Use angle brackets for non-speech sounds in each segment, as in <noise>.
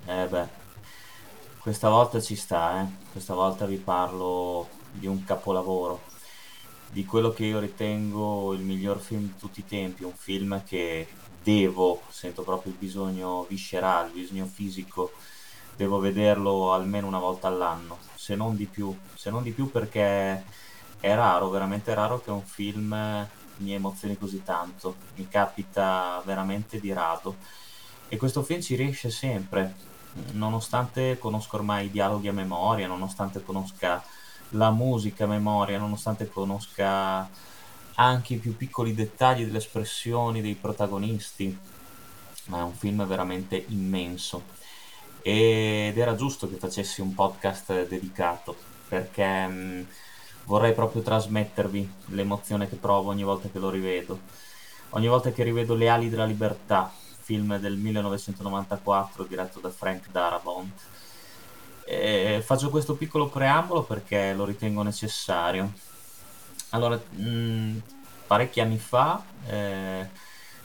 Eh beh, questa volta ci sta, eh. Questa volta vi parlo di un capolavoro, di quello che io ritengo il miglior film di tutti i tempi, un film che devo, sento proprio il bisogno viscerale, il bisogno fisico, devo vederlo almeno una volta all'anno, se non di più, se non di più perché è raro, veramente raro che un film mi emozioni così tanto, mi capita veramente di rado e questo film ci riesce sempre, nonostante conosco ormai i dialoghi a memoria, nonostante conosca la musica a memoria, nonostante conosca anche i più piccoli dettagli delle espressioni dei protagonisti, ma è un film veramente immenso. Ed era giusto che facessi un podcast dedicato, perché mh, vorrei proprio trasmettervi l'emozione che provo ogni volta che lo rivedo. Ogni volta che rivedo Le ali della libertà, film del 1994 diretto da Frank Darabont. E faccio questo piccolo preambolo perché lo ritengo necessario. Allora, mh, mm, parecchi anni fa eh,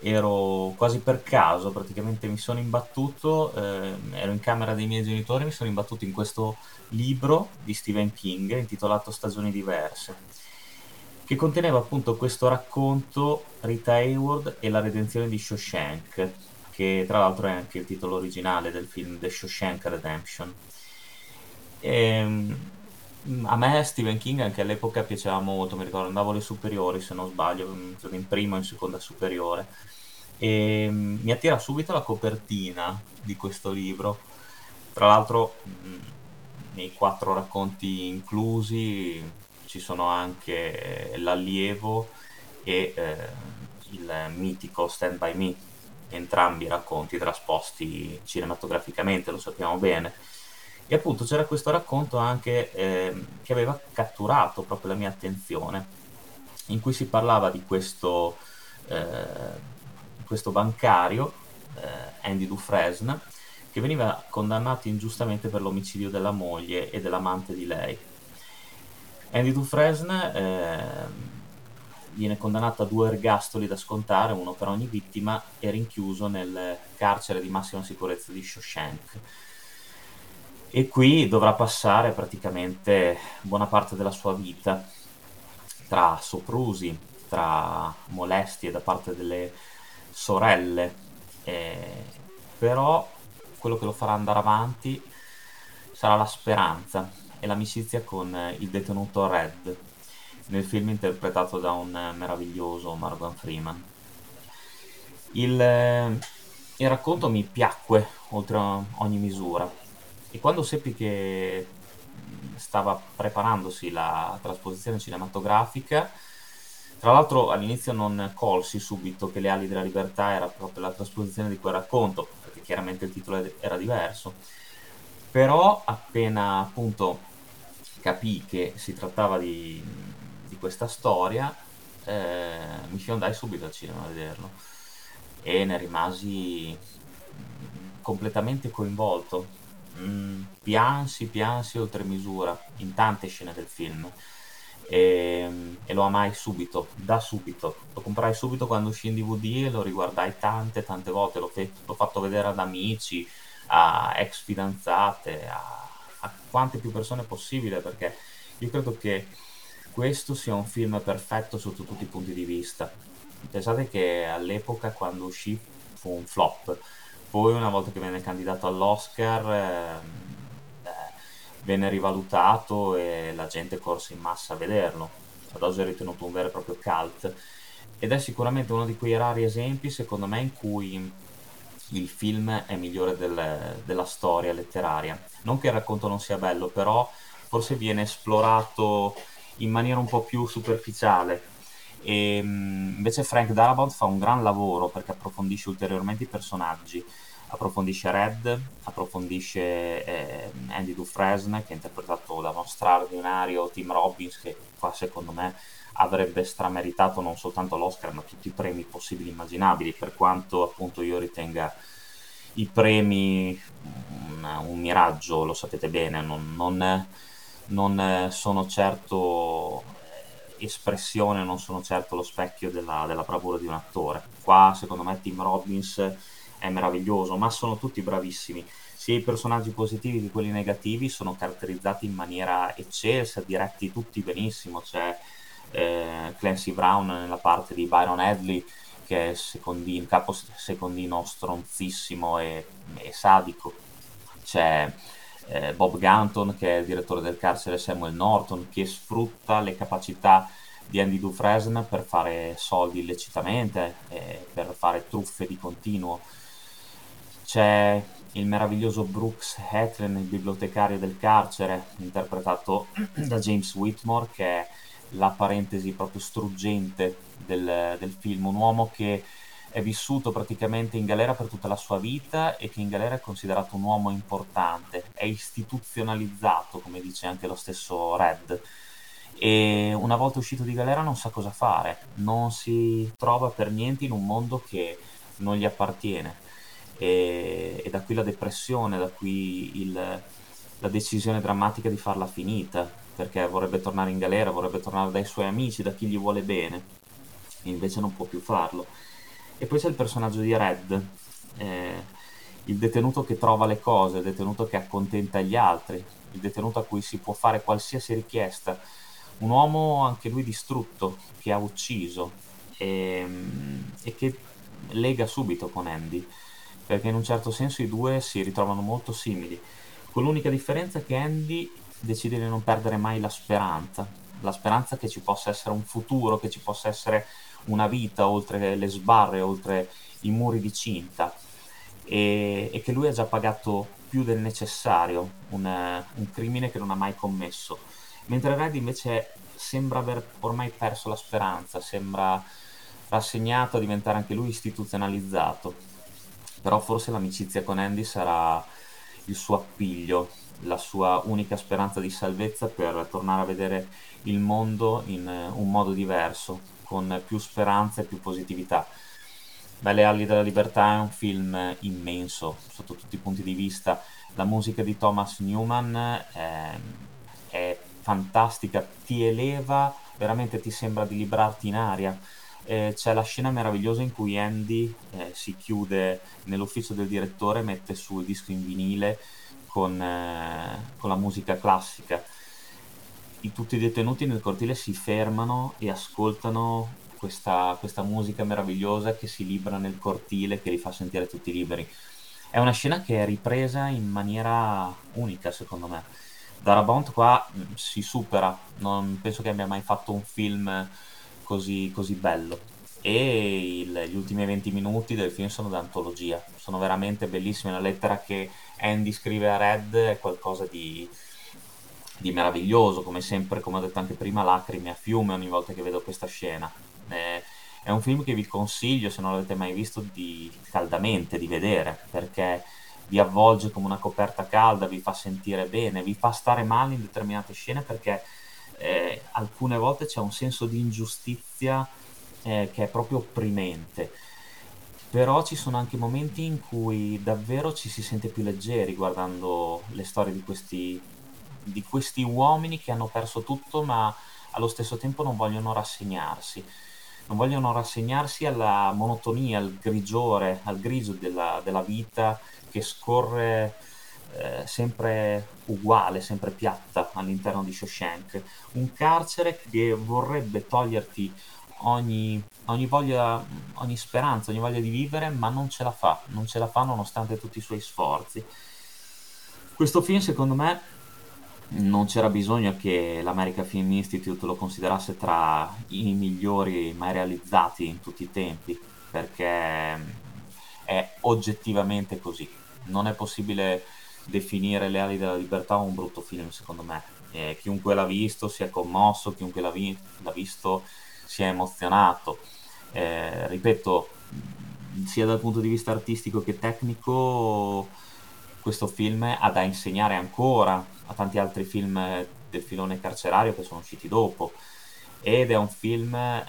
ero quasi per caso, praticamente mi sono imbattuto, eh, ero in camera dei miei genitori, mi sono imbattuto in questo libro di Stephen King intitolato Stagioni diverse che conteneva appunto questo racconto Rita Hayward e la redenzione di Shawshank, che tra l'altro è anche il titolo originale del film The Shawshank Redemption. E, ehm, a me Stephen King anche all'epoca piaceva molto, mi ricordo andavo alle superiori se non sbaglio, in prima o in seconda superiore. E ehm, mi attira subito la copertina di questo libro. Tra l'altro nei quattro racconti inclusi ci sono anche l'allievo e eh, il mitico Stand By Me, entrambi racconti trasposti cinematograficamente, lo sappiamo bene. E appunto c'era questo racconto anche eh, che aveva catturato proprio la mia attenzione, in cui si parlava di questo, eh, questo bancario, eh, Andy Dufresne, che veniva condannato ingiustamente per l'omicidio della moglie e dell'amante di lei Andy Dufresne eh, viene condannato a due ergastoli da scontare, uno per ogni vittima, e rinchiuso nel carcere di massima sicurezza di Shawshank. E qui dovrà passare praticamente buona parte della sua vita tra soprusi, tra molestie da parte delle sorelle, eh, però quello che lo farà andare avanti sarà la speranza e l'amicizia con eh, il detenuto Red, nel film interpretato da un eh, meraviglioso Morgan Freeman. Il, eh, il racconto mi piacque oltre ogni misura e quando seppi che stava preparandosi la trasposizione cinematografica, tra l'altro all'inizio non colsi subito che Le ali della libertà era proprio la trasposizione di quel racconto, perché chiaramente il titolo era diverso. Però appena appunto capì che si trattava di, di questa storia, eh, mi fiondai subito al cinema a vederlo e ne rimasi mm, completamente coinvolto. Mm, piansi, piansi oltre misura in tante scene del film e, e, lo amai subito, da subito. Lo comprai subito quando uscì in DVD e lo riguardai tante, tante volte. L'ho, fe- l'ho fatto vedere ad amici, a ex fidanzate, a quante più persone possibile perché io credo che questo sia un film perfetto sotto tutti i punti di vista. Pensate che all'epoca quando uscì fu un flop, poi una volta che venne candidato all'Oscar eh, venne rivalutato e la gente corse in massa a vederlo. Ad oggi è ritenuto un vero e proprio cult ed è sicuramente uno di quei rari esempi secondo me in cui il film è migliore del, della storia letteraria. Non che il racconto non sia bello, però forse viene esplorato in maniera un po' più superficiale. E, invece Frank Darabont fa un gran lavoro perché approfondisce ulteriormente i personaggi, approfondisce Red, approfondisce eh, Andy Dufresne che è interpretato da uno straordinario Tim Robbins che qua secondo me avrebbe strameritato non soltanto l'Oscar ma tutti i premi possibili e immaginabili per quanto appunto io ritenga i premi un, un miraggio lo sapete bene non, non, non, sono certo espressione non sono certo lo specchio della, della bravura di un attore qua secondo me Tim Robbins è meraviglioso, ma sono tutti bravissimi. Sia i personaggi positivi che quelli negativi sono caratterizzati in maniera eccelsa, diretti tutti benissimo. C'è eh, Clancy Brown nella parte di Byron Hadley, che è secondino, capo secondino stronzissimo e, e sadico. C'è eh, Bob Ganton, che è il direttore del carcere Samuel Norton, che sfrutta le capacità di Andy Dufresne per fare soldi illecitamente, eh, per fare truffe di continuo. C'è il meraviglioso Brooks Hetren, il bibliotecario del carcere, interpretato <clears throat> da James Whitmore, che è la parentesi proprio struggente del, del film, un uomo che è vissuto praticamente in galera per tutta la sua vita e che in galera è considerato un uomo importante, è istituzionalizzato, come dice anche lo stesso Red. E una volta uscito di galera non sa cosa fare, non si trova per niente in un mondo che non gli appartiene. E, e da qui la depressione, da qui il, la decisione drammatica di farla finita, perché vorrebbe tornare in galera, vorrebbe tornare dai suoi amici, da chi gli vuole bene, e invece non può più farlo. E poi c'è il personaggio di Red, eh, il detenuto che trova le cose, il detenuto che accontenta gli altri, il detenuto a cui si può fare qualsiasi richiesta. Un uomo anche lui distrutto, che ha ucciso e, e che lega subito con Andy, perché in un certo senso i due si ritrovano molto simili, con l'unica differenza che Andy decide di non perdere mai la speranza, la speranza che ci possa essere un futuro, che ci possa essere una vita oltre le sbarre, oltre i muri di cinta e, e che lui ha già pagato più del necessario, un, un, crimine che non ha mai commesso. Mentre Red invece sembra aver ormai perso la speranza, sembra rassegnato a diventare anche lui istituzionalizzato. Però forse l'amicizia con Andy sarà il suo appiglio, la sua unica speranza di salvezza per tornare a vedere il mondo in un modo diverso, con più speranza e più positività. Beh, Le ali della libertà è un film immenso sotto tutti i punti di vista. La musica di Thomas Newman è, è fantastica, ti eleva, veramente ti sembra di librarti in aria. Eh, c'è la scena meravigliosa in cui Andy eh, si chiude nell'ufficio del direttore, mette sul disco in vinile con, eh, con la musica classica i, tutti i detenuti nel cortile si fermano e ascoltano questa, questa, musica meravigliosa che si libera nel cortile, che li fa sentire tutti liberi. È una scena che è ripresa in maniera unica, secondo me. Darabont qua mm, si supera, non penso che abbia mai fatto un film così, così bello. E il, gli ultimi 20 minuti del film sono d'antologia, sono veramente bellissimi. La lettera che Andy scrive a Red è qualcosa di, di meraviglioso, come sempre, come ho detto anche prima, lacrime a fiume ogni volta che vedo questa scena. Eh, è un film che vi consiglio, se non l'avete mai visto, di, caldamente di vedere, perché vi avvolge come una coperta calda, vi fa sentire bene, vi fa stare male in determinate scene perché eh, alcune volte c'è un senso di ingiustizia eh, che è proprio opprimente. Però ci sono anche momenti in cui davvero ci si sente più leggeri guardando le storie di questi di questi uomini che hanno perso tutto ma allo stesso tempo non vogliono rassegnarsi. Non vogliono rassegnarsi alla monotonia, al grigiore, al grigio della, della vita che scorre eh, sempre uguale, sempre piatta all'interno di Shawshank. Un carcere che vorrebbe toglierti ogni, ogni, voglia, ogni speranza, ogni voglia di vivere, ma non ce la fa, non ce la fa nonostante tutti i suoi sforzi. Questo film, secondo me, non c'era bisogno che l'America Film Institute lo considerasse tra i migliori mai realizzati in tutti i tempi, perché è oggettivamente così. Non è possibile definire Le ali della libertà un brutto film, secondo me. Eh, chiunque l'ha visto si è commosso, chiunque l'ha, vi- l'ha visto si è emozionato. Eh, ripeto, sia dal punto di vista artistico che tecnico, questo film ha da insegnare ancora a tanti altri film del filone carcerario che sono usciti dopo ed è un film eh,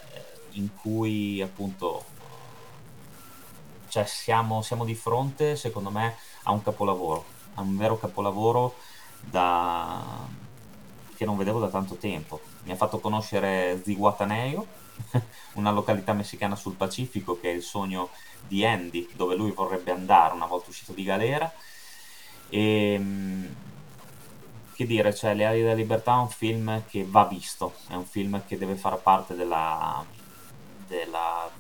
in cui appunto cioè siamo, siamo di fronte secondo me a un capolavoro a un vero capolavoro da, che non vedevo da tanto tempo. Mi ha fatto conoscere Ziguataneo, <laughs> una località messicana sul Pacifico che è il sogno di Andy, dove lui vorrebbe andare una volta uscito di galera. E ehm, che dire, cioè Le ali della libertà è un film che va visto, è un film che deve fare parte della, della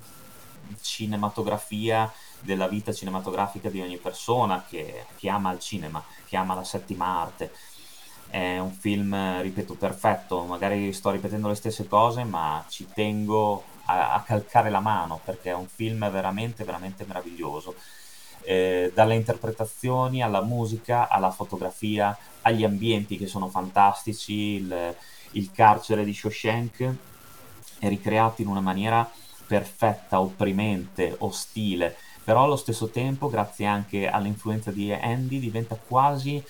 cinematografia, della vita cinematografica di ogni persona che, che ama il cinema, che ama la settima arte. È un film, ripeto, perfetto, magari sto ripetendo le stesse cose, ma ci tengo a, a calcare la mano perché è un film veramente, veramente meraviglioso. Eh, dalle interpretazioni alla musica, alla fotografia, agli ambienti che sono fantastici, il, il carcere di Shawshank è ricreato in una maniera perfetta, opprimente, ostile, però allo stesso tempo, grazie anche all'influenza di Andy, diventa quasi,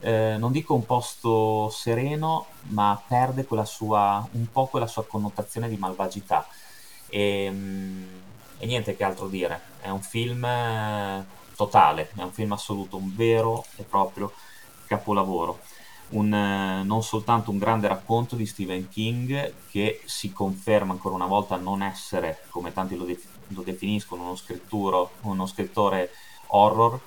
eh, non dico un posto sereno, ma perde sua, un po' quella sua connotazione di malvagità. E, mm, e niente che altro dire, è un film eh, totale, è un film assoluto, un vero e proprio capolavoro. Un, eh, non soltanto un grande racconto di Stephen King che si conferma ancora una volta non essere, come tanti lo, de- lo definiscono, uno, uno, scrittore horror,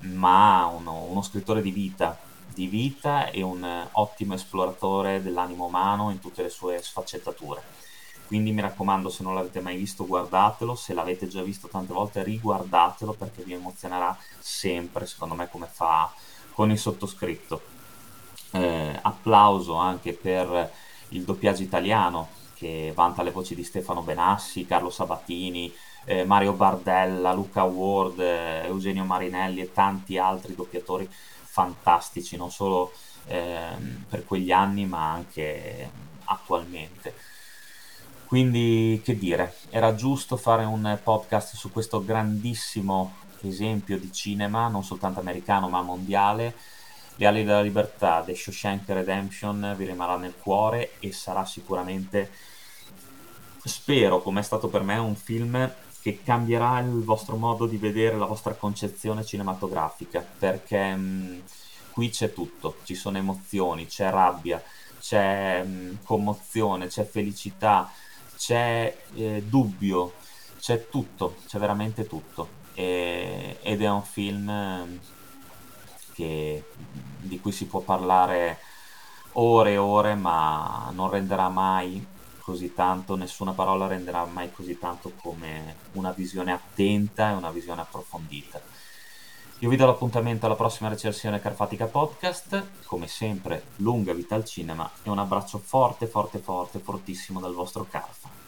ma uno, uno, scrittore di vita, di vita e un ottimo esploratore dell'animo umano in tutte le sue sfaccettature. Quindi mi raccomando, se non l'avete mai visto, guardatelo, se l'avete già visto tante volte, riguardatelo perché vi emozionerà sempre, secondo me, come fa con il sottoscritto. Eh, applauso anche per il doppiaggio italiano che vanta le voci di Stefano Benassi, Carlo Sabatini, eh, Mario Bardella, Luca Ward, eh, Eugenio Marinelli e tanti altri doppiatori fantastici, non solo ehm, per quegli anni ma anche attualmente. Quindi, che dire, era giusto fare un podcast su questo grandissimo esempio di cinema, non soltanto americano ma mondiale. Le ali della libertà, The Shawshank Redemption vi rimarrà nel cuore e sarà sicuramente, spero, come è stato per me, un film che cambierà il vostro modo di vedere la vostra concezione cinematografica, perché mh, qui c'è tutto, ci sono emozioni, c'è rabbia, c'è mh, commozione, c'è felicità, c'è eh, dubbio, c'è tutto, c'è veramente tutto. E, ed è un film ehm, che, di cui si può parlare ore e ore ma non renderà mai così tanto, nessuna parola renderà mai così tanto come una visione attenta e una visione approfondita. Io vi do l'appuntamento alla prossima recensione Carfatica Podcast, come sempre lunga vita al cinema e un abbraccio forte, forte, forte, fortissimo dal vostro Carfa.